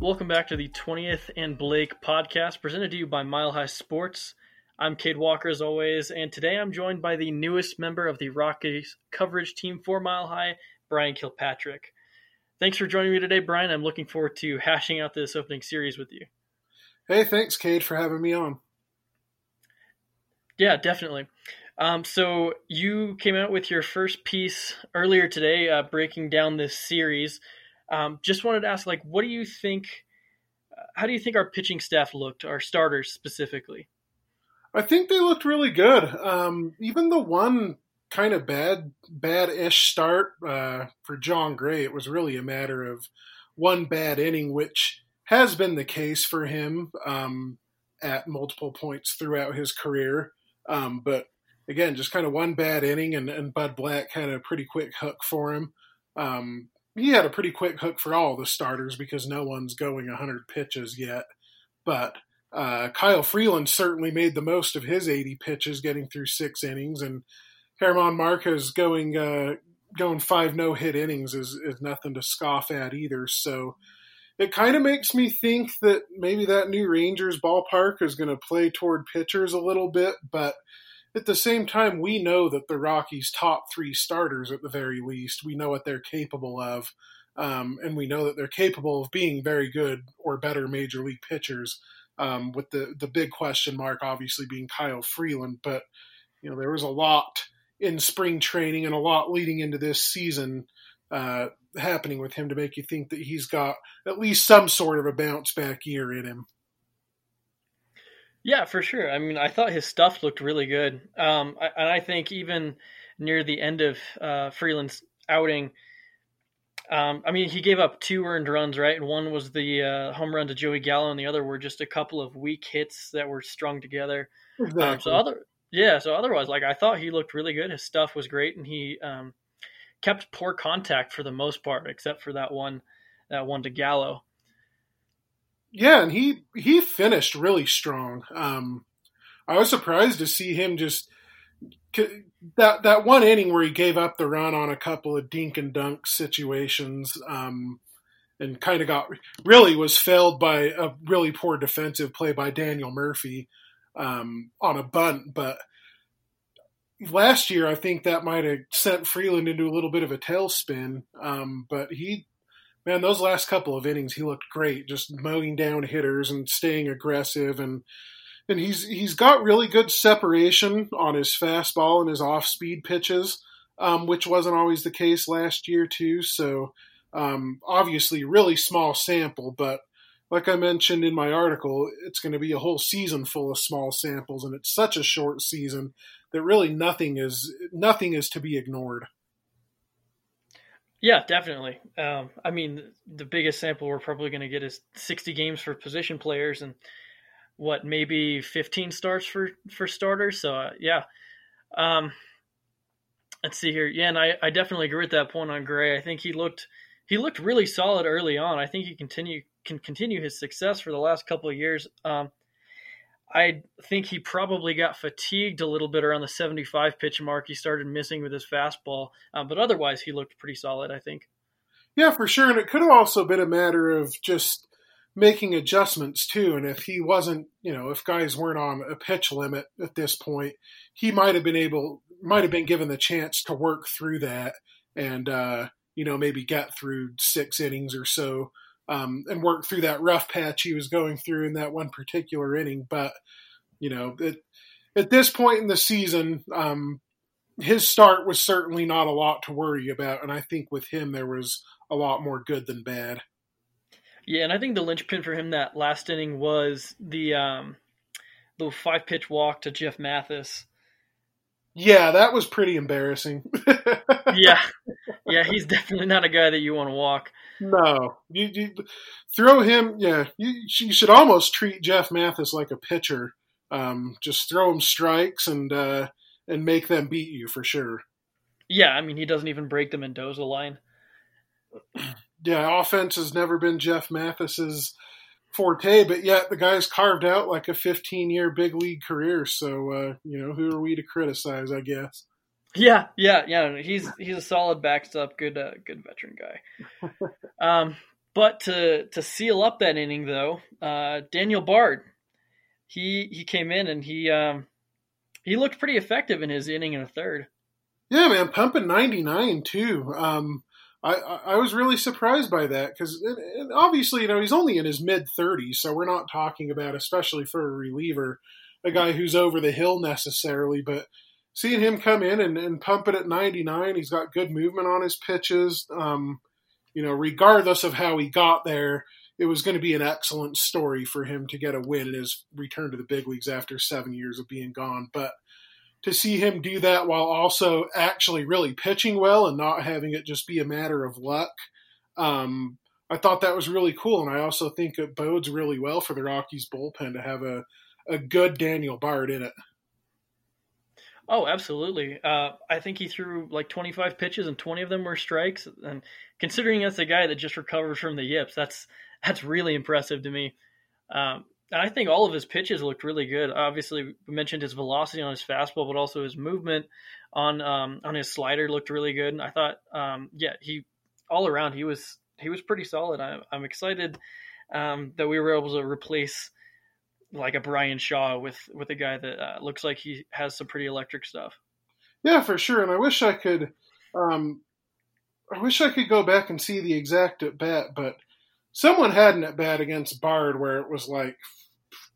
Welcome back to the 20th and Blake podcast presented to you by Mile High Sports. I'm Cade Walker as always, and today I'm joined by the newest member of the Rockies coverage team for Mile High, Bryan Kilpatrick. Thanks for joining me today, Bryan. I'm looking forward to hashing out this opening series with you. Hey, thanks, Cade, for having me on. Yeah, definitely. Um, so you came out with your first piece earlier today, uh, breaking down this series. Um, just wanted to ask, like, what do you think? How do you think our pitching staff looked, our starters specifically? I think they looked really good. Um, even the one kind of bad, bad-ish start uh, for Jon Gray, it was really a matter of one bad inning, which has been the case for him um, at multiple points throughout his career. Um, but again, just kind of one bad inning, and, and Bud Black had a pretty quick hook for him. Um, he had a pretty quick hook for all the starters because no one's going 100 pitches yet. But uh, Kyle Freeland certainly made the most of his 80 pitches, getting through six innings, and German Marquez going uh, going five no hit innings is, is nothing to scoff at either. So it kind of makes me think that maybe that new Rangers ballpark is going to play toward pitchers a little bit, but at the same time, we know that the Rockies' top three starters, at the very least, we know what they're capable of. Um, and we know that they're capable of being very good or better major league pitchers. Um, with the the big question mark obviously being Kyle Freeland, but you know there was a lot in spring training and a lot leading into this season uh, happening with him to make you think that he's got at least some sort of a bounce back year in him. Yeah, for sure. I mean, I thought his stuff looked really good, um, I, and I think even near the end of uh, Freeland's outing, um, I mean, he gave up two earned runs, right? And one was the uh, home run to Joey Gallo, and the other were just a couple of weak hits that were strung together. Exactly. Um, so other, yeah. So otherwise, like I thought he looked really good. His stuff was great, and he um, kept poor contact for the most part, except for that one, that one to Gallo. Yeah, and he he finished really strong. Um, I was surprised to see him just that that one inning where he gave up the run on a couple of dink and dunk situations, um, and kind of got really was failed by a really poor defensive play by Daniel Murphy um, on a bunt. But last year, I think that might have sent Freeland into a little bit of a tailspin. Um, but he man, those last couple of innings, he looked great, just mowing down hitters and staying aggressive, and and he's he's got really good separation on his fastball and his off speed pitches, um, which wasn't always the case last year too. So um, obviously, really small sample, but like I mentioned in my article, it's going to be a whole season full of small samples, and it's such a short season that really nothing is nothing is to be ignored. Yeah, definitely. Um, I mean, the biggest sample we're probably going to get is 60 games for position players and what maybe 15 starts for for starters. So uh, yeah, um, let's see here. Yeah, and I, I definitely agree with that point on Gray. I think he looked he looked really solid early on. I think he continue can continue his success for the last couple of years. Um, I think he probably got fatigued a little bit around the 75 pitch mark. He started missing with his fastball, um, but otherwise he looked pretty solid. I think. Yeah, for sure, and it could have also been a matter of just making adjustments too. And if he wasn't, you know, if guys weren't on a pitch limit at this point, he might have been able, might have been given the chance to work through that and, uh, you know, maybe get through six innings or so um, and work through that rough patch he was going through in that one particular inning. But you know, it, at this point in the season, um, his start was certainly not a lot to worry about, and I think with him there was a lot more good than bad. Yeah, and I think the linchpin for him that last inning was the um, the five pitch walk to Jeff Mathis. Yeah, that was pretty embarrassing. yeah, yeah, he's definitely not a guy that you want to walk. No, you, you throw him. Yeah, you, you, should almost treat Jeff Mathis like a pitcher. Um, just throw him strikes and uh, and make them beat you for sure. Yeah, I mean he doesn't even break the Mendoza line. Yeah, offense has never been Jeff Mathis's forte, but yet the guy's carved out like a 15 year big league career. So uh, you know, who are we to criticize? I guess. Yeah, yeah, yeah. He's he's a solid backstop, good uh, good veteran guy. um, but to to seal up that inning though, uh, Daniel Bard, he he came in and he um, he looked pretty effective in his inning in a third. Yeah, man, pumping 99 too. Um, I, I was really surprised by that because obviously, you know, he's only in his mid 30s, so we're not talking about, especially for a reliever, a guy who's over the hill necessarily. But seeing him come in and, and pump it at 99, he's got good movement on his pitches. Um, you know, regardless of how he got there, it was going to be an excellent story for him to get a win in his return to the big leagues after seven years of being gone. But to see him do that while also actually really pitching well and not having it just be a matter of luck. Um, I thought that was really cool, and I also think it bodes really well for the Rockies bullpen to have a, a good Daniel Bard in it. Oh, absolutely. Uh, I think he threw like 25 pitches and 20 of them were strikes. And considering that's a guy that just recovers from the yips, that's that's really impressive to me. Um, I think all of his pitches looked really good. Obviously, we mentioned his velocity on his fastball, but also his movement on um, on his slider looked really good. And I thought, um, yeah, he all around he was he was pretty solid. I, am excited um, that we were able to replace like a Bryan Shaw with with a guy that uh, looks like he has some pretty electric stuff. Yeah, for sure. And I wish I could. Um, I wish I could go back and see the exact at bat, but someone had an at bat against Bard where it was like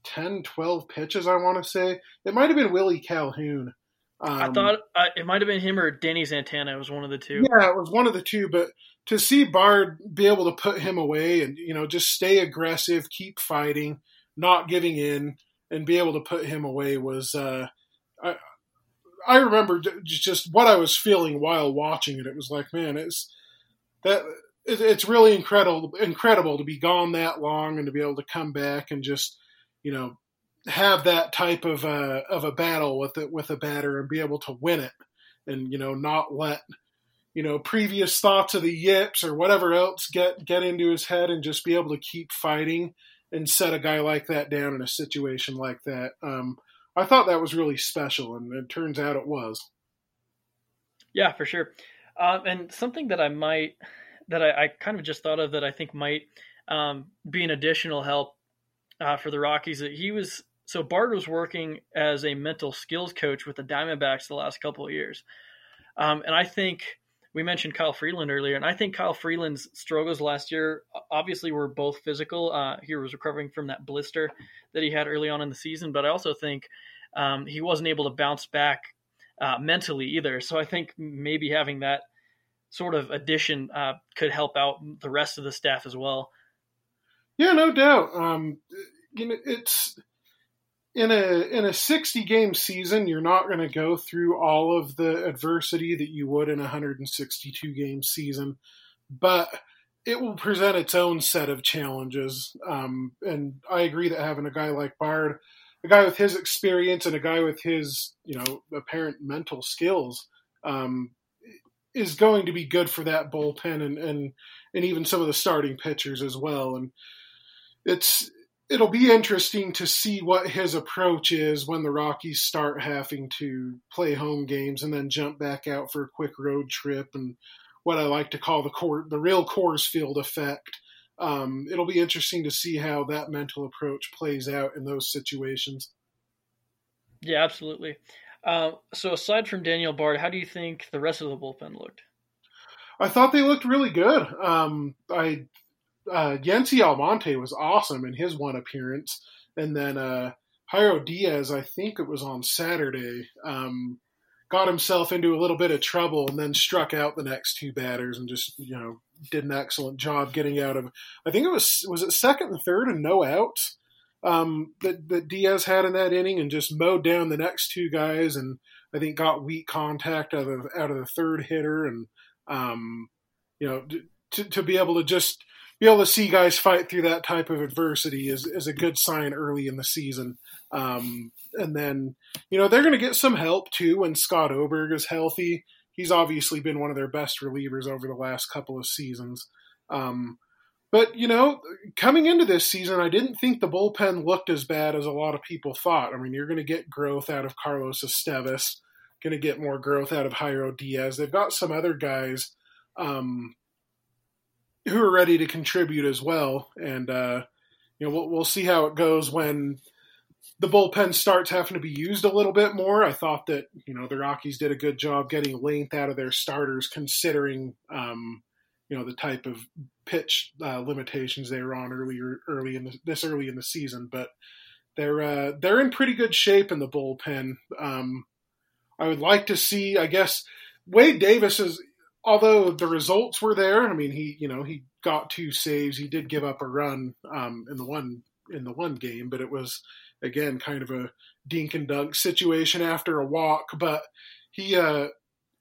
10, 12 pitches, I want to say. It might have been Willie Calhoun. Um, I thought uh, it might have been him or Danny Santana. It was one of the two. Yeah, it was one of the two. But to see Bard be able to put him away and, you know, just stay aggressive, keep fighting, not giving in, and be able to put him away was. Uh, I, I remember just what I was feeling while watching it. It was like, man, it's that it's really incredible incredible to be gone that long and to be able to come back and just you know have that type of a of a battle with it with a batter and be able to win it and you know not let you know previous thoughts of the yips or whatever else get get into his head and just be able to keep fighting and set a guy like that down in a situation like that. Um, i thought that was really special and it turns out it was. Yeah for sure. Um, and something that i might that I, I, kind of just thought of that I think might um, be an additional help uh, for the Rockies. That he was so Bard was working as a mental skills coach with the Diamondbacks the last couple of years, um, and I think we mentioned Kyle Freeland earlier, and I think Kyle Freeland's struggles last year obviously were both physical. Uh, he was recovering from that blister that he had early on in the season, but I also think um, he wasn't able to bounce back uh, mentally either. So I think maybe having that sort of addition uh, could help out the rest of the staff as well. Yeah, no doubt. Um, you know, it's in a in a sixty game season, you're not going to go through all of the adversity that you would in a 162 game season, but it will present its own set of challenges. Um, and I agree that having a guy like Bard, a guy with his experience and a guy with his you know apparent mental skills, um, is going to be good for that bullpen and and and even some of the starting pitchers as well. And it's it'll be interesting to see what his approach is when the Rockies start having to play home games and then jump back out for a quick road trip and what I like to call the core, the real Coors Field effect. Um, it'll be interesting to see how that mental approach plays out in those situations. Yeah, absolutely. Uh, so aside from Daniel Bard, how do you think the rest of the bullpen looked? I thought they looked really good. Um, I uh, Yency Almonte was awesome in his one appearance, and then uh, Jairo Diaz, I think it was on Saturday, um, got himself into a little bit of trouble and then struck out the next two batters and just you know did an excellent job getting out of. I think it was was it second and third and no outs um, that that Diaz had in that inning, and just mowed down the next two guys, and I think got weak contact out of out of the third hitter, and um, you know to to be able to just be able to see guys fight through that type of adversity is, is a good sign early in the season. Um, and then, you know, they're going to get some help too when Scott Oberg is healthy. He's obviously been one of their best relievers over the last couple of seasons. Um, but, you know, coming into this season, I didn't think the bullpen looked as bad as a lot of people thought. I mean, you're going to get growth out of Carlos Estevez, going to get more growth out of Jairo Diaz. They've got some other guys um, who are ready to contribute as well. And, uh, you know, we'll, we'll see how it goes when the bullpen starts having to be used a little bit more. I thought that you know the Rockies did a good job getting length out of their starters, considering um, you know the type of pitch uh, limitations they were on earlier early in the, this early in the season. But they're uh, they're in pretty good shape in the bullpen. Um, I would like to see, I guess, Wade Davis is. Although the results were there, I mean, he you know he got two saves. He did give up a run um, in the one in the one game, but it was again kind of a dink and dunk situation after a walk. But he uh,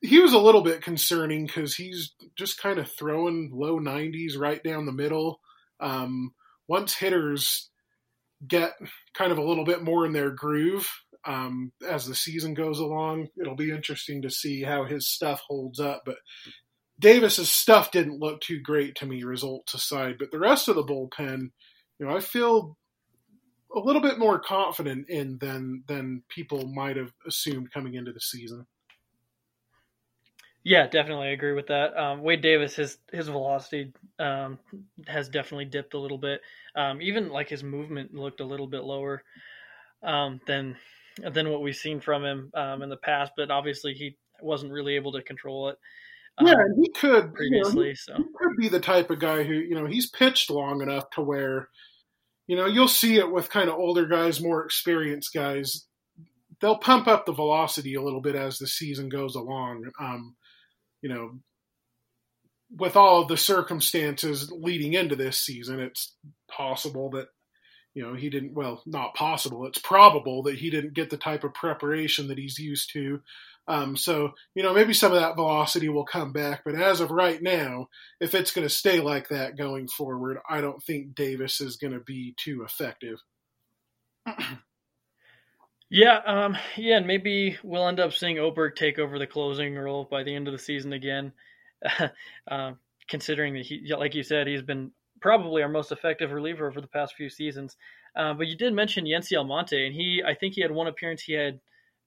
he was a little bit concerning because he's just kind of throwing low 90s right down the middle. Um, once hitters get kind of a little bit more in their groove um, as the season goes along, it'll be interesting to see how his stuff holds up. But Davis's stuff didn't look too great to me, results aside. But the rest of the bullpen, you know, I feel a little bit more confident in than than people might have assumed coming into the season. Yeah, definitely agree with that. Um, Wade Davis, his his velocity um, has definitely dipped a little bit. Um, even like his movement looked a little bit lower um, than than what we've seen from him um, in the past. But obviously, he wasn't really able to control it. yeah, um, he could previously. You know, he, so he could be the type of guy who you know he's pitched long enough to where you know, you'll see it with kind of older guys, more experienced guys. They'll pump up the velocity a little bit as the season goes along. You know, with all the circumstances leading into this season, it's possible that you know he didn't. Well, not possible. It's probable that he didn't get the type of preparation that he's used to um, so, you know, maybe some of that velocity will come back. But as of right now, if it's going to stay like that going forward, I don't think Davis is going to be too effective. yeah, um, yeah, and maybe we'll end up seeing Oberg take over the closing role by the end of the season again. uh, considering that he, like you said, he's been probably our most effective reliever over the past few seasons. Uh, but you did mention Yency Almonte, and he, I think he had one appearance. He had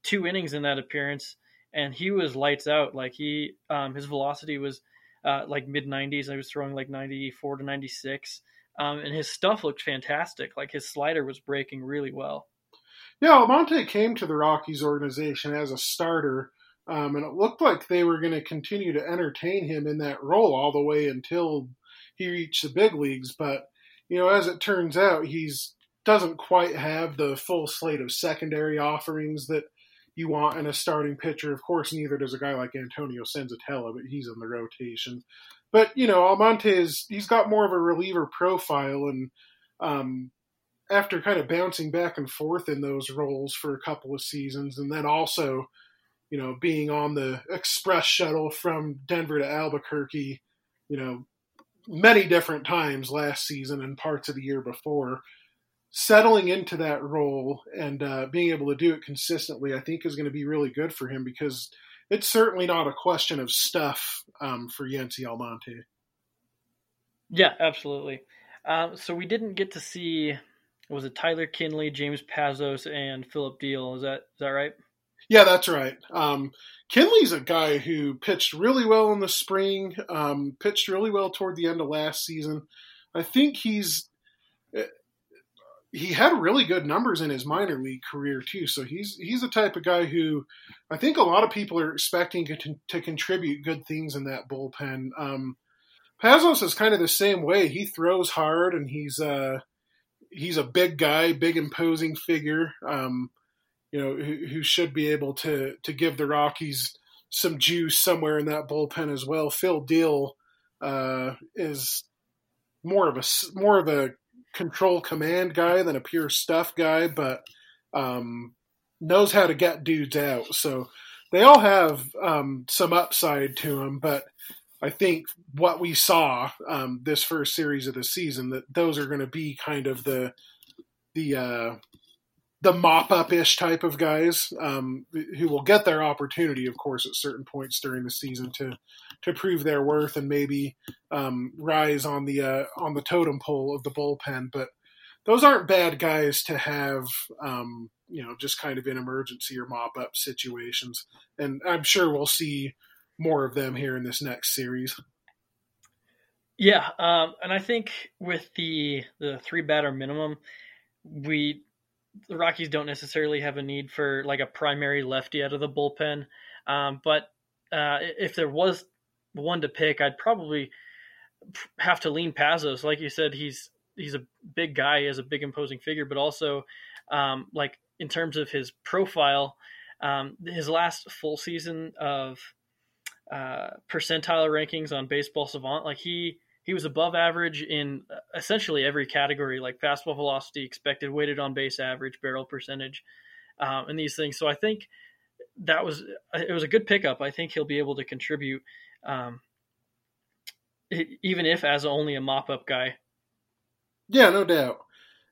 two innings in that appearance and he was lights out. Like he, um, his velocity was uh, like mid 90s. I was throwing like 94 to 96, um, and his stuff looked fantastic. Like his slider was breaking really well. Yeah, Almonte came to the Rockies organization as a starter, um, and it looked like they were going to continue to entertain him in that role all the way until he reached the big leagues. But you know, as it turns out, he's doesn't quite have the full slate of secondary offerings that you want in a starting pitcher. Of course, neither does a guy like Antonio Senzatela, but he's in the rotation. But you know, Almonte is he's got more of a reliever profile, and um, after kind of bouncing back and forth in those roles for a couple of seasons, and then also, you know, being on the express shuttle from Denver to Albuquerque, you know, many different times last season and parts of the year before settling into that role and uh, being able to do it consistently, I think is going to be really good for him because it's certainly not a question of stuff um, for Yency Almonte. Yeah, absolutely. Um, so we didn't get to see was it Tyler Kinley, James Pazos, and Phillip Diehl? Is that is that right? Yeah, that's right. Um, Kinley's a guy who pitched really well in the spring, um, pitched really well toward the end of last season. I think he's he had really good numbers in his minor league career too. So he's he's the type of guy who I think a lot of people are expecting to, to contribute good things in that bullpen. Um, Pazos is kind of the same way. He throws hard and he's uh, he's a big guy, big imposing figure. Um, you know who, who should be able to to give the Rockies some juice somewhere in that bullpen as well. Phil Diehl uh, is more of a more of a control command guy than a pure stuff guy, but um, knows how to get dudes out. So they all have um, some upside to them, but I think what we saw um, this first series of the season that those are going to be kind of the the uh, the mop up ish type of guys um, who will get their opportunity, of course, at certain points during the season to to prove their worth and maybe um, rise on the uh, on the totem pole of the bullpen. But those aren't bad guys to have, um, you know, just kind of in emergency or mop up situations. And I'm sure we'll see more of them here in this next series. Yeah, um, and I think with the the three batter minimum, we the Rockies don't necessarily have a need for like a primary lefty out of the bullpen. Um, but uh, if there was one to pick, I'd probably have to lean Pazos. Like you said, he's he's a big guy, he has a big imposing figure, but also um, like in terms of his profile, um, his last full season of uh, percentile rankings on Baseball Savant, like he he was above average in essentially every category, like fastball velocity, expected weighted on base average, barrel percentage, um, and these things. So I think that was it was a good pickup. I think he'll be able to contribute, um, even if as only a mop up guy. Yeah, no doubt.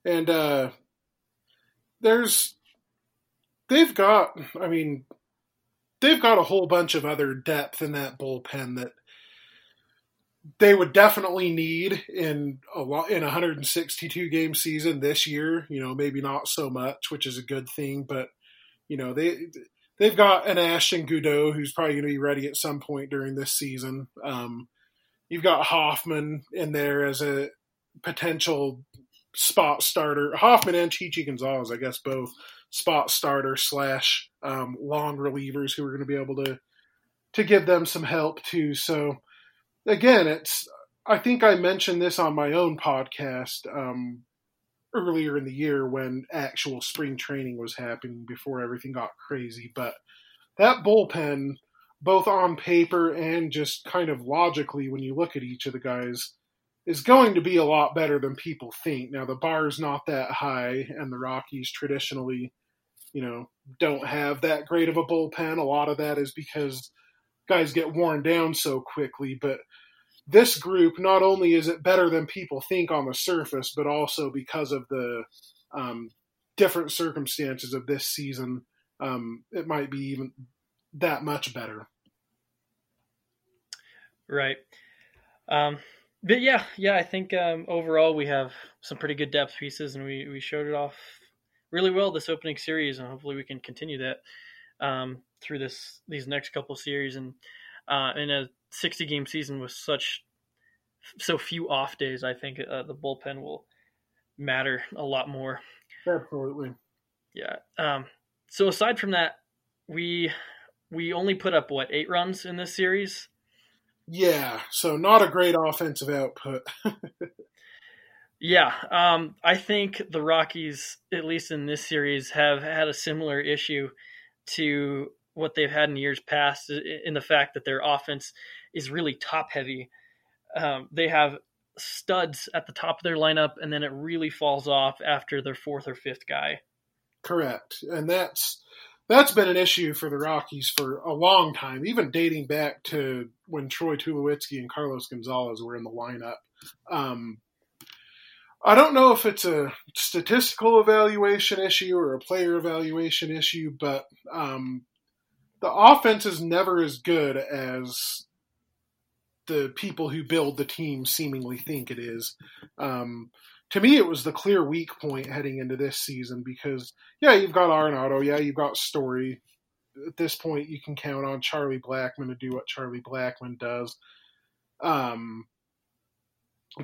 And uh, there's they've got. I mean, they've got a whole bunch of other depth in that bullpen that they would definitely need in a lot in a 162 game season this year. You know, maybe not so much, which is a good thing, but you know they they've got an Ashton Goudeau who's probably going to be ready at some point during this season. Um, you've got Hoffman in there as a potential spot starter. Hoffman and Chichi Gonzalez, I guess, both spot starter slash um, long relievers who are going to be able to to give them some help too. So again, it's I think I mentioned this on my own podcast um, earlier in the year when actual spring training was happening before everything got crazy. But that bullpen, both on paper and just kind of logically, when you look at each of the guys, is going to be a lot better than people think. Now the bar is not that high, and the Rockies traditionally, you know, don't have that great of a bullpen. A lot of that is because guys get worn down so quickly. But this group, not only is it better than people think on the surface, but also because of the um, different circumstances of this season, um, it might be even that much better. Right. Um, but yeah, yeah, I think um, overall we have some pretty good depth pieces, and we, we showed it off really well this opening series, and hopefully we can continue that um, through this these next couple series. And uh, in a 60 game season with such so few off days, I think uh, the bullpen will matter a lot more. Absolutely. Yeah. Um, so aside from that, we we only put up what eight runs in this series. Yeah, so not a great offensive output. yeah, um, I think the Rockies, at least in this series, have had a similar issue to what they've had in years past in the fact that their offense is really top heavy. Um, they have studs at the top of their lineup, and then it really falls off after their fourth or fifth guy. Correct, and that's that's been an issue for the Rockies for a long time, even dating back to when Troy Tulowitzki and Carlos Gonzalez were in the lineup. Um, I don't know if it's a statistical evaluation issue or a player evaluation issue, but um, the offense is never as good as the people who build the team seemingly think it is. Um, to me, it was the clear weak point heading into this season because, yeah, you've got Arenado, yeah, you've got Story. At this point, you can count on Charlie Blackmon to do what Charlie Blackmon does. Um,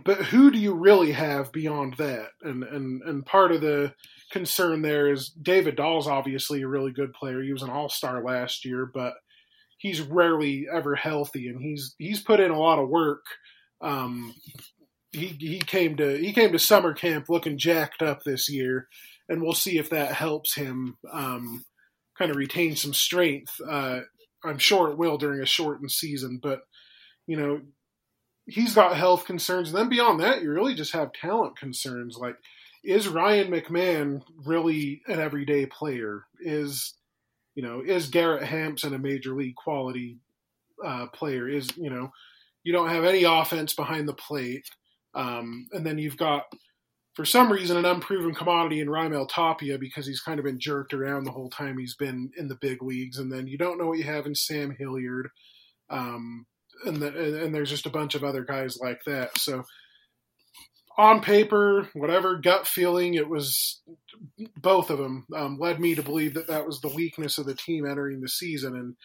but who do you really have beyond that? And and and part of the concern there is David Dahl's obviously a really good player. He was an All Star last year, but he's rarely ever healthy, and he's he's put in a lot of work. Um, he he came to he came to summer camp looking jacked up this year, and we'll see if that helps him um, kind of retain some strength. Uh, I'm sure it will during a shortened season, but you know he's got health concerns. And then beyond that, you really just have talent concerns. Like, is Ryan McMahon really an everyday player? Is you know, is Garrett Hampson a major league quality uh, player? Is you know, you don't have any offense behind the plate, um, and then you've got for some reason an unproven commodity in Raimel Tapia because he's kind of been jerked around the whole time he's been in the big leagues, and then you don't know what you have in Sam Hilliard, um, and, the, and there's just a bunch of other guys like that. So on paper, whatever gut feeling, it was both of them um, led me to believe that that was the weakness of the team entering the season. And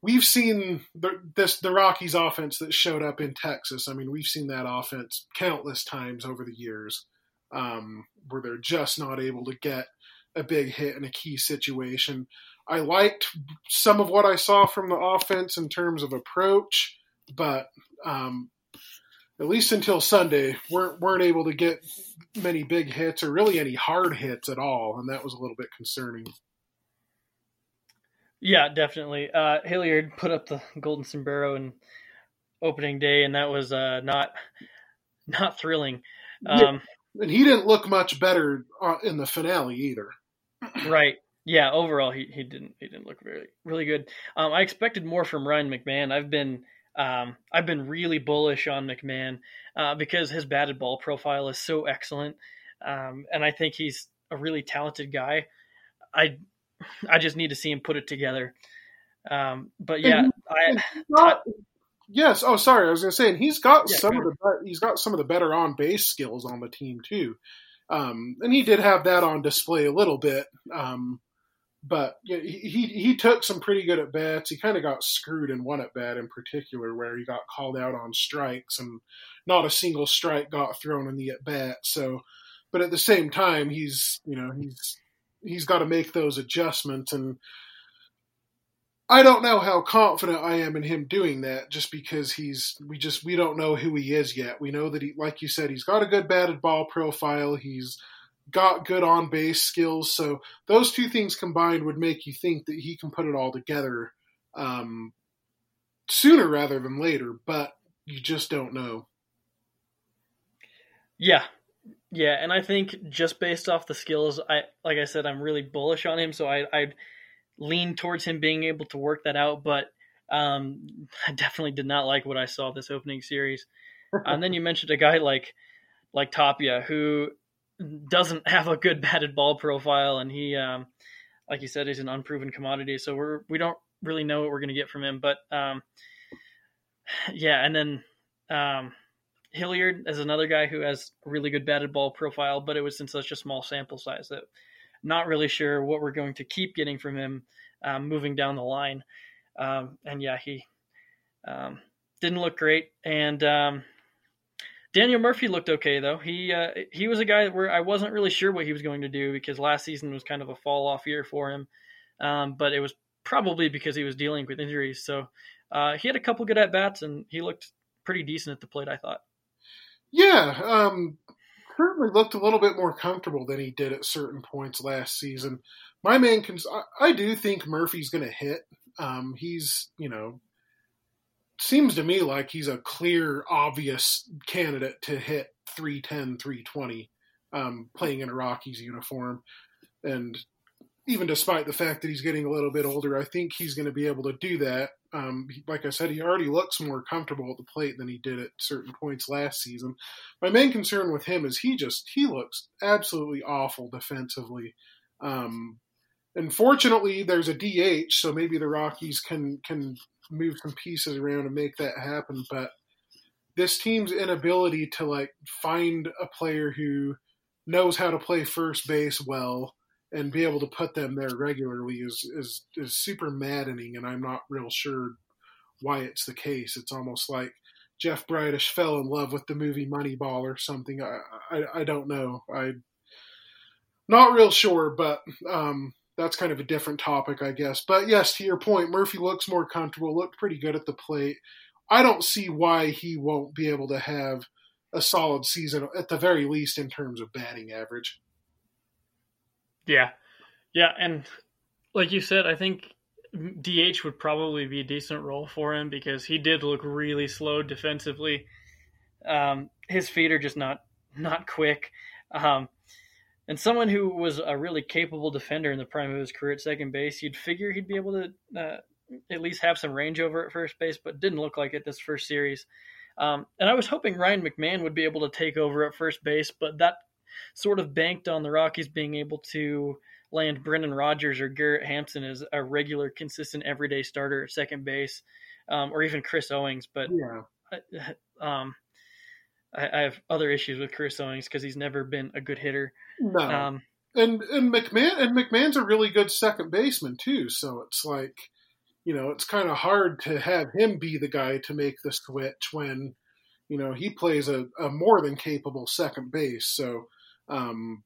we've seen the, this the Rockies offense that showed up in Texas. I mean, we've seen that offense countless times over the years, um, where they're just not able to get a big hit in a key situation. I liked some of what I saw from the offense in terms of approach, but um, at least until Sunday, weren't weren't able to get many big hits or really any hard hits at all, and that was a little bit concerning. Yeah, definitely. Uh, Hilliard put up the golden sombrero in opening day, and that was uh, not not thrilling. Um, yeah, and he didn't look much better uh, in the finale either. Right. Yeah. Overall, he, he didn't he didn't look very really good. Um, I expected more from Ryan McMahon. I've been um, I've been really bullish on McMahon uh, because his batted ball profile is so excellent, um, and I think he's a really talented guy. I I just need to see him put it together. Um, but yeah, I, not, yes. Oh, sorry, I was going to say, and he's got yeah, some of the he's got some of the better on base skills on the team too. Um, and he did have that on display a little bit. Um, but he he took some pretty good at bats. He kind of got screwed in one at bat in particular, where he got called out on strikes, and not a single strike got thrown in the at bat. So, but at the same time, he's you know he's he's got to make those adjustments, and I don't know how confident I am in him doing that, just because he's we just we don't know who he is yet. We know that he, like you said, he's got a good batted ball profile. He's got good on base skills. So those two things combined would make you think that he can put it all together um, sooner rather than later, but you just don't know. Yeah. Yeah, and I think just based off the skills, I like I said, I'm really bullish on him, so I I'd lean towards him being able to work that out, but um, I definitely did not like what I saw this opening series. and then you mentioned a guy like like Tapia, who doesn't have a good batted ball profile, and he, um, like you said, he's an unproven commodity. So we're we don't really know what we're going to get from him. But um, yeah, and then um, Hilliard is another guy who has really good batted ball profile, but it was in such a small sample size that not really sure what we're going to keep getting from him um, moving down the line. Um, and yeah, he um, didn't look great, and um, Daniel Murphy looked okay though. He uh, he was a guy where I wasn't really sure what he was going to do because last season was kind of a fall off year for him, um, but it was probably because he was dealing with injuries. So uh, he had a couple good at bats and he looked pretty decent at the plate. I thought. Yeah, um, certainly looked a little bit more comfortable than he did at certain points last season. My main, I, I do think Murphy's going to hit. Um, he's you know seems to me like he's a clear, obvious candidate to hit 310, 320 um, playing in a Rockies uniform. And even despite the fact that he's getting a little bit older, I think he's going to be able to do that. Um, like I said, he already looks more comfortable at the plate than he did at certain points last season. My main concern with him is he just he looks absolutely awful defensively. Um, and fortunately, there's a DH, so maybe the Rockies can can move some pieces around and make that happen. But this team's inability to like find a player who knows how to play first base well and be able to put them there regularly is is is super maddening, and I'm not real sure why it's the case. It's almost like Jeff Bridich fell in love with the movie Moneyball or something. I I, I don't know. I not real sure, but um, that's kind of a different topic, I guess. But yes, to your point, Murphy looks more comfortable, looked pretty good at the plate. I don't see why he won't be able to have a solid season, at the very least, in terms of batting average. Yeah. Yeah. And like you said, I think DH would probably be a decent role for him because he did look really slow defensively. Um, his feet are just not not quick. Um, and someone who was a really capable defender in the prime of his career at second base, you'd figure he'd be able to uh, at least have some range over at first base, but didn't look like it this first series. Um, and I was hoping Ryan McMahon would be able to take over at first base, but that sort of banked on the Rockies being able to land Brendan Rodgers or Garrett Hampson as a regular, consistent, everyday starter at second base, um, or even Chris Owings. But yeah. um, I, I, have other issues with Chris Owings because he's never been a good hitter. No. Um, and and McMahon and McMahon's a really good second baseman too. So it's like, you know, it's kind of hard to have him be the guy to make the switch when, you know, he plays a, a more than capable second base. So, um,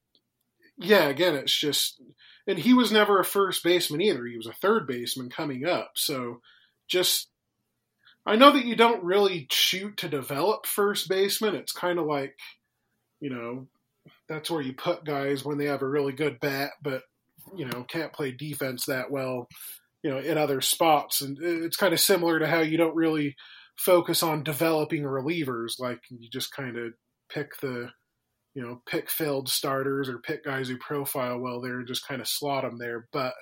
yeah, again, it's just, and he was never a first baseman either. He was a third baseman coming up. So just, I know that you don't really shoot to develop first baseman. It's kind of like, you know, that's where you put guys when they have a really good bat, but, you know, can't play defense that well, you know, in other spots. And it's kind of similar to how you don't really focus on developing relievers. Like you just kind of pick the, you know, pick filled starters or pick guys who profile well there and just kind of slot them there. But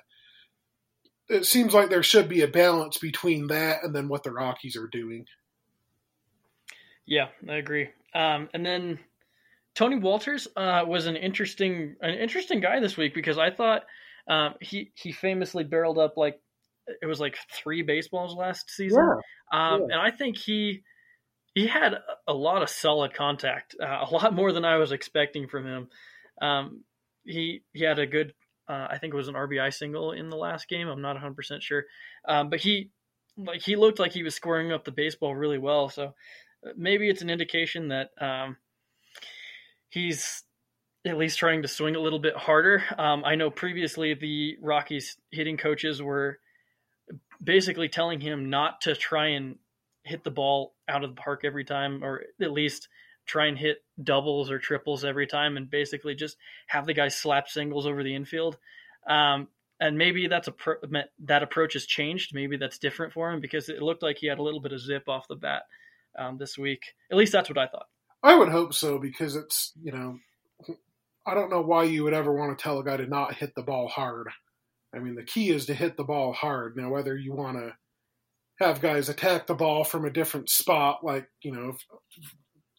it seems like there should be a balance between that and then what the Rockies are doing. Yeah, I agree. Um, and then Tony Wolters uh, was an interesting an interesting guy this week because I thought um, he he famously barreled up like it was like three baseballs last season, yeah. Um, yeah. and I think he he had a lot of solid contact, uh, a lot more than I was expecting from him. Um, he he had a good, uh, I think it was an RBI single in the last game. I'm not 100 percent sure, um, but he like he looked like he was scoring up the baseball really well. So uh, maybe it's an indication that um, he's at least trying to swing a little bit harder. Um, I know previously the Rockies hitting coaches were basically telling him not to try and hit the ball out of the park every time, or at least try and hit doubles or triples every time, and basically just have the guy slap singles over the infield. Um, and maybe that's a pro- that approach has changed. Maybe that's different for him because it looked like he had a little bit of zip off the bat um, this week. At least that's what I thought. I would hope so because it's you know I don't know why you would ever want to tell a guy to not hit the ball hard. I mean, the key is to hit the ball hard. Now, whether you want to have guys attack the ball from a different spot, like, you know,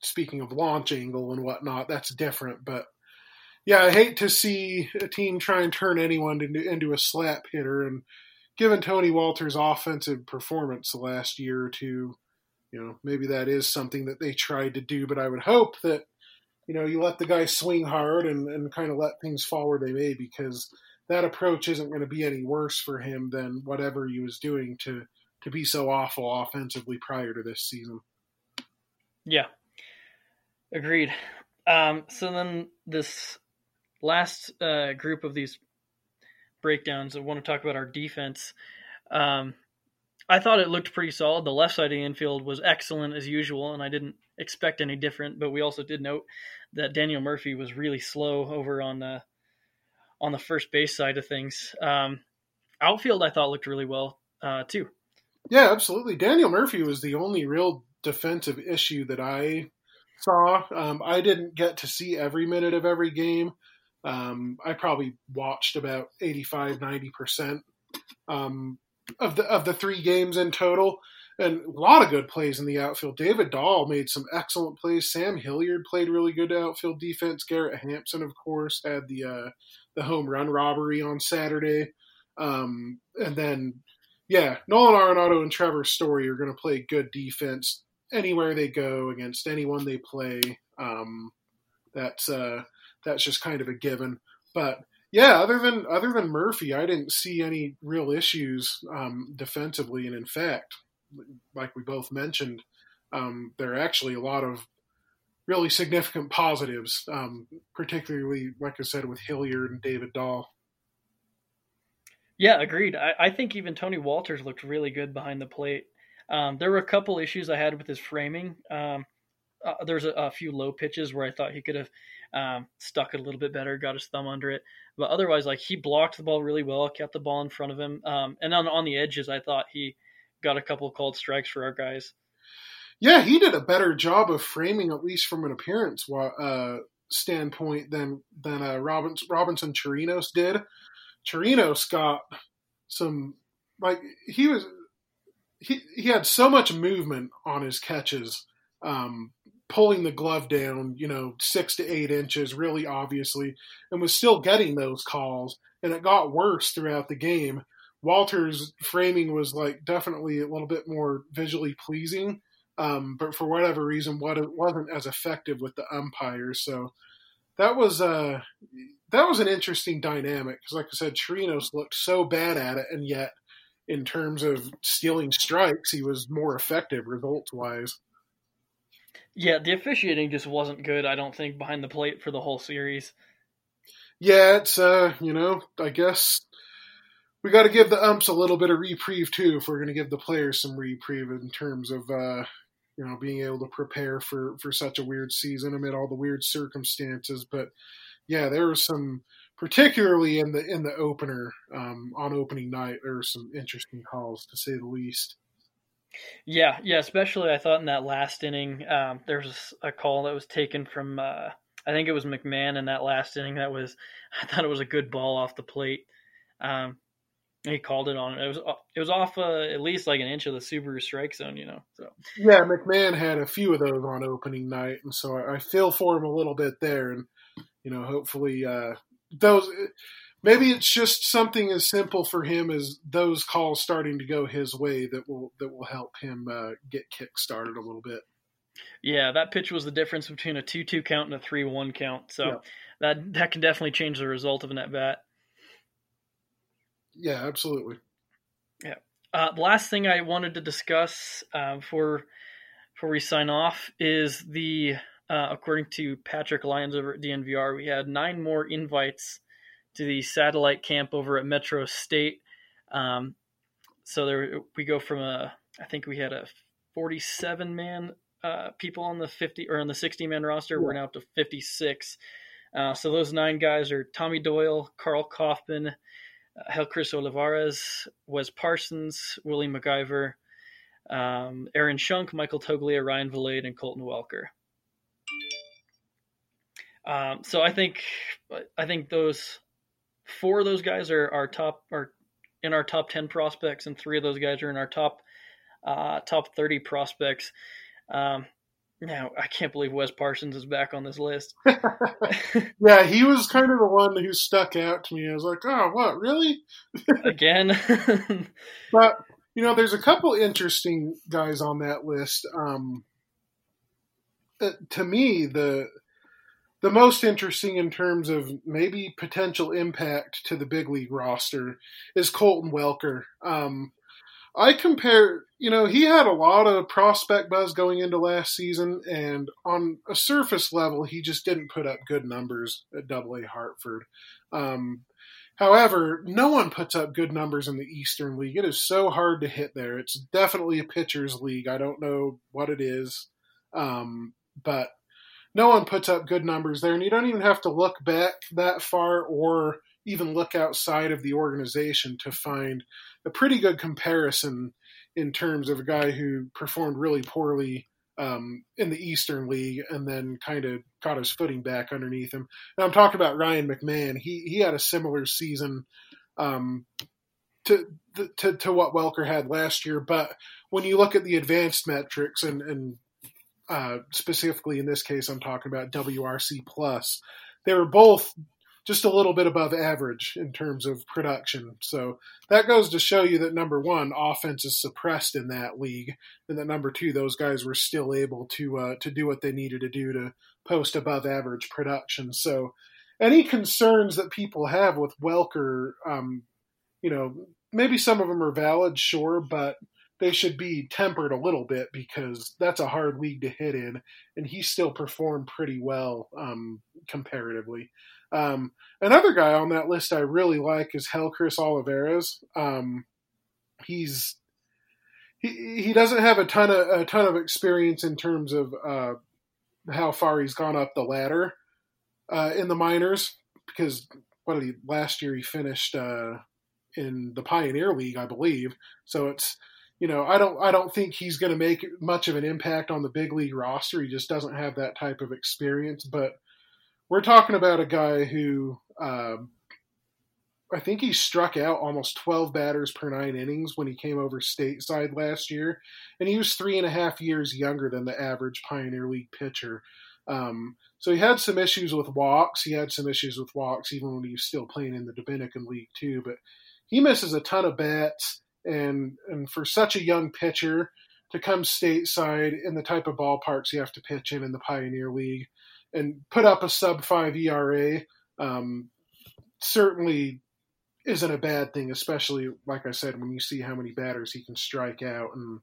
speaking of launch angle and whatnot, that's different. But yeah, I hate to see a team try and turn anyone into, into a slap hitter. And given Tony Wolters' offensive performance the last year or two, you know, maybe that is something that they tried to do. But I would hope that, you know, you let the guy swing hard and, and kind of let things fall where they may because that approach isn't going to be any worse for him than whatever he was doing to to be so awful offensively prior to this season. Yeah, agreed. Um, so then this last uh, group of these breakdowns, I want to talk about our defense. Um, I thought it looked pretty solid. The left side of the infield was excellent as usual, and I didn't expect any different. But we also did note that Daniel Murphy was really slow over on the on the first base side of things. Um, outfield, I thought looked really well uh, too. Yeah, absolutely. Daniel Murphy was the only real defensive issue that I saw. Um, I didn't get to see every minute of every game. Um, I probably watched about 85, 90% um, of the of the three games in total. And a lot of good plays in the outfield. David Dahl made some excellent plays. Sam Hilliard played really good outfield defense. Garrett Hampson, of course, had the uh, the home run robbery on Saturday. Um, and then yeah, Nolan Arenado and Trevor Story are going to play good defense anywhere they go against anyone they play. Um, that's uh, that's just kind of a given. But yeah, other than other than Murphy, I didn't see any real issues um, defensively, and in fact, like we both mentioned, um, there are actually a lot of really significant positives, um, particularly like I said with Hilliard and David Dahl. Yeah, agreed. I, I think even Tony Wolters looked really good behind the plate. Um, there were a couple issues I had with his framing. Um, uh, there's a, a, few low pitches where I thought he could have um, stuck it a little bit better, got his thumb under it. But otherwise, like he blocked the ball really well, kept the ball in front of him, um, and on on the edges, I thought he got a couple called strikes for our guys. Yeah, he did a better job of framing, at least from an appearance uh, standpoint, than than uh, Robinson, Robinson Chirinos did. Chirinos got some like he was he had so much movement on his catches, um, pulling the glove down, you know, six to eight inches, really obviously, and was still getting those calls. And it got worse throughout the game. Wolters' framing was like definitely a little bit more visually pleasing, um, but for whatever reason, what it wasn't as effective with the umpires. So that was uh that was an interesting dynamic because, like I said, Chirinos looked so bad at it, and yet in terms of stealing strikes, he was more effective results wise. Yeah, the officiating just wasn't good. I don't think behind the plate for the whole series. Yeah, it's uh, you know, I guess we got to give the umps a little bit of reprieve too if we're going to give the players some reprieve in terms of uh, you know being able to prepare for for such a weird season amid all the weird circumstances. But yeah, there was some particularly in the in the opener um, on opening night. There were some interesting calls to say the least. Yeah, yeah. Especially, I thought in that last inning, um, there was a call that was taken from. Uh, I think it was McMahon in that last inning. That was, I thought it was a good ball off the plate. Um, he called it on it. was it was off uh, at least like an inch of the Subaru strike zone, you know. So yeah, McMahon had a few of those on opening night, and so I, I feel for him a little bit there, and you know, hopefully uh, those maybe it's just something as simple for him as those calls starting to go his way that will that will help him uh, get kick started a little bit. Yeah, that pitch was the difference between a two-two count and a three-one count. So yeah. that that can definitely change the result of an at bat. Yeah, absolutely. Yeah. Uh, the last thing I wanted to discuss uh, before before we sign off is the uh, according to Patrick Lyons over at DNVR, we had nine more invites to the satellite camp over at Metro State. Um, so there we go from a, I think we had a 47 man uh, people on the 50 or on the 60 man roster. We're now up to 56. Uh, so those nine guys are Tommy Doyle, Karl Kauffmann, uh, Helcris Olivares, Wes Parsons, Willie MacIver, um, Aaron Schunk, Michael Toglia, Ryan Vilade, and Colton Welker. Um, so I think I think those four of those guys are our top are in our top ten prospects, and three of those guys are in our top uh, top thirty prospects. Um, now I can't believe Wes Parsons is back on this list. yeah, he was kind of the one who stuck out to me. I was like, oh, what, really? Again. but you know, there's a couple interesting guys on that list. Um, uh, to me, the the most interesting in terms of maybe potential impact to the big league roster is Colton Welker. Um, I compare, you know, he had a lot of prospect buzz going into last season, and on a surface level, he just didn't put up good numbers at Double A Hartford. Um, however, no one puts up good numbers in the Eastern League. It is so hard to hit there. It's definitely a pitcher's league. I don't know what it is, um, but no one puts up good numbers there, and you don't even have to look back that far or even look outside of the organization to find a pretty good comparison in terms of a guy who performed really poorly um, in the Eastern League and then kind of got his footing back underneath him. Now I'm talking about Ryan McMahon. He he had a similar season um, to, to to what Welker had last year, but when you look at the advanced metrics and and uh, specifically in this case, I'm talking about WRC plus. They were both just a little bit above average in terms of production. So that goes to show you that number one, offense is suppressed in that league, and that number two, those guys were still able to uh, to do what they needed to do to post above average production. So any concerns that people have with Welker, um, you know, maybe some of them are valid, sure, but they should be tempered a little bit because that's a hard league to hit in, and he still performed pretty well um, comparatively. Um, another guy on that list I really like is Helcris Olivares. Um, he's he he doesn't have a ton of a ton of experience in terms of uh, how far he's gone up the ladder uh, in the minors because what did he last year he finished uh, in the Pioneer League I believe so it's you know, I don't I don't think he's going to make much of an impact on the big league roster. He just doesn't have that type of experience. But we're talking about a guy who um, I think he struck out almost 12 batters per nine innings when he came over stateside last year, and he was three and a half years younger than the average Pioneer League pitcher. Um, so he had some issues with walks. He had some issues with walks even when he was still playing in the Dominican League too. But he misses a ton of bats and and for such a young pitcher to come stateside in the type of ballparks you have to pitch in in the Pioneer League and put up a sub five ERA um, certainly isn't a bad thing, especially like I said when you see how many batters he can strike out and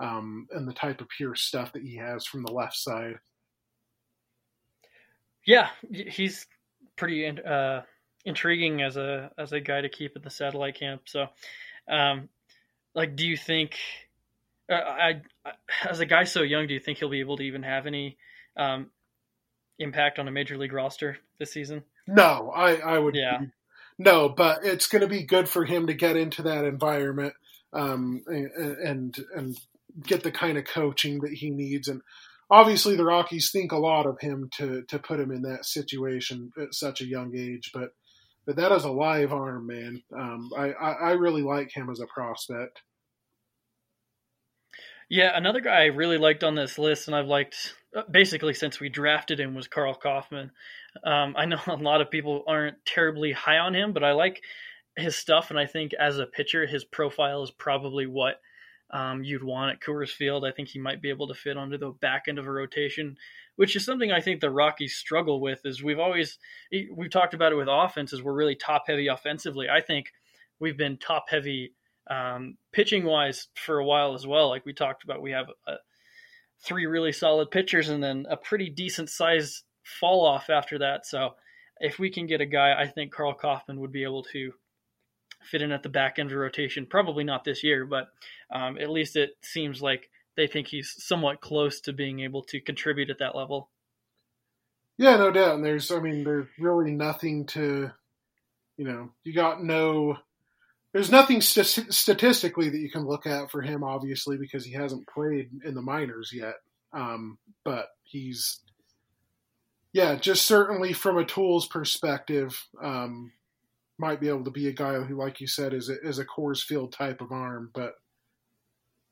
um, and the type of pure stuff that he has from the left side. Yeah, he's pretty uh, intriguing as a as a guy to keep in the satellite camp. So, um, like, do you think, uh, I, I, as a guy so young, do you think he'll be able to even have any um, impact on a major league roster this season? No, I, I would. Yeah. No, but it's going to be good for him to get into that environment um, and, and and get the kind of coaching that he needs. And obviously, the Rockies think a lot of him to to put him in that situation at such a young age. But but that is a live arm, man. Um, I, I, I really like him as a prospect. Yeah, another guy I really liked on this list, and I've liked uh, basically since we drafted him, was Karl Kauffmann. Um, I know a lot of people aren't terribly high on him, but I like his stuff, and I think as a pitcher, his profile is probably what um, you'd want at Coors Field. I think he might be able to fit onto the back end of a rotation which is something I think the Rockies struggle with. Is we've always we've talked about it with offenses. We're really top heavy offensively. I think we've been top heavy um, pitching wise for a while as well. Like we talked about, we have a, three really solid pitchers and then a pretty decent size fall off after that. So if we can get a guy, I think Karl Kauffmann would be able to fit in at the back end of rotation. Probably not this year, but um, at least it seems like they think he's somewhat close to being able to contribute at that level. Yeah, no doubt. And there's, I mean, there's really nothing to, you know, you got no, there's nothing st- statistically that you can look at for him, obviously, because he hasn't played in the minors yet. Um, but he's, yeah, just certainly from a tools perspective, um, might be able to be a guy who, like you said, is a, is a Coors Field type of arm. But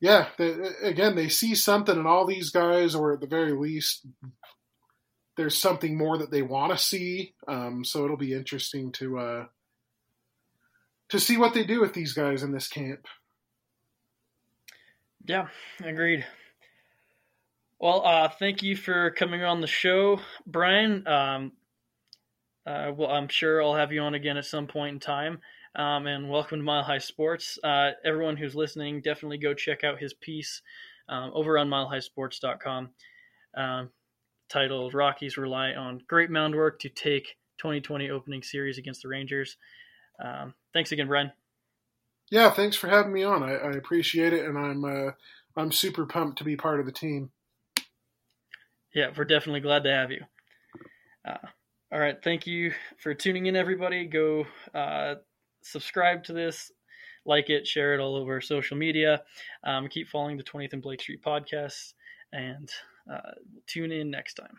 yeah, they, again, they see something in all these guys, or at the very least, there's something more that they want to see. Um, so it'll be interesting to uh, to see what they do with these guys in this camp. Yeah, agreed. Well, uh, thank you for coming on the show, Bryan. Um, uh, well, I'm sure I'll have you on again at some point in time. Um, and welcome to Mile High Sports. Uh, everyone who's listening, definitely go check out his piece um, over on milehighsports.com um, titled Rockies Rely on Great Mound Work to Take 2020 Opening Series Against the Rangers. Um, thanks again, Bryan. Yeah, thanks for having me on. I, I appreciate it, and I'm uh, I'm super pumped to be part of the team. Yeah, we're definitely glad to have you. Uh, all right, thank you for tuning in, everybody. Go uh, subscribe to this, like it, share it all over social media. Um, keep following the 20th and Blake Street podcasts, and uh, tune in next time.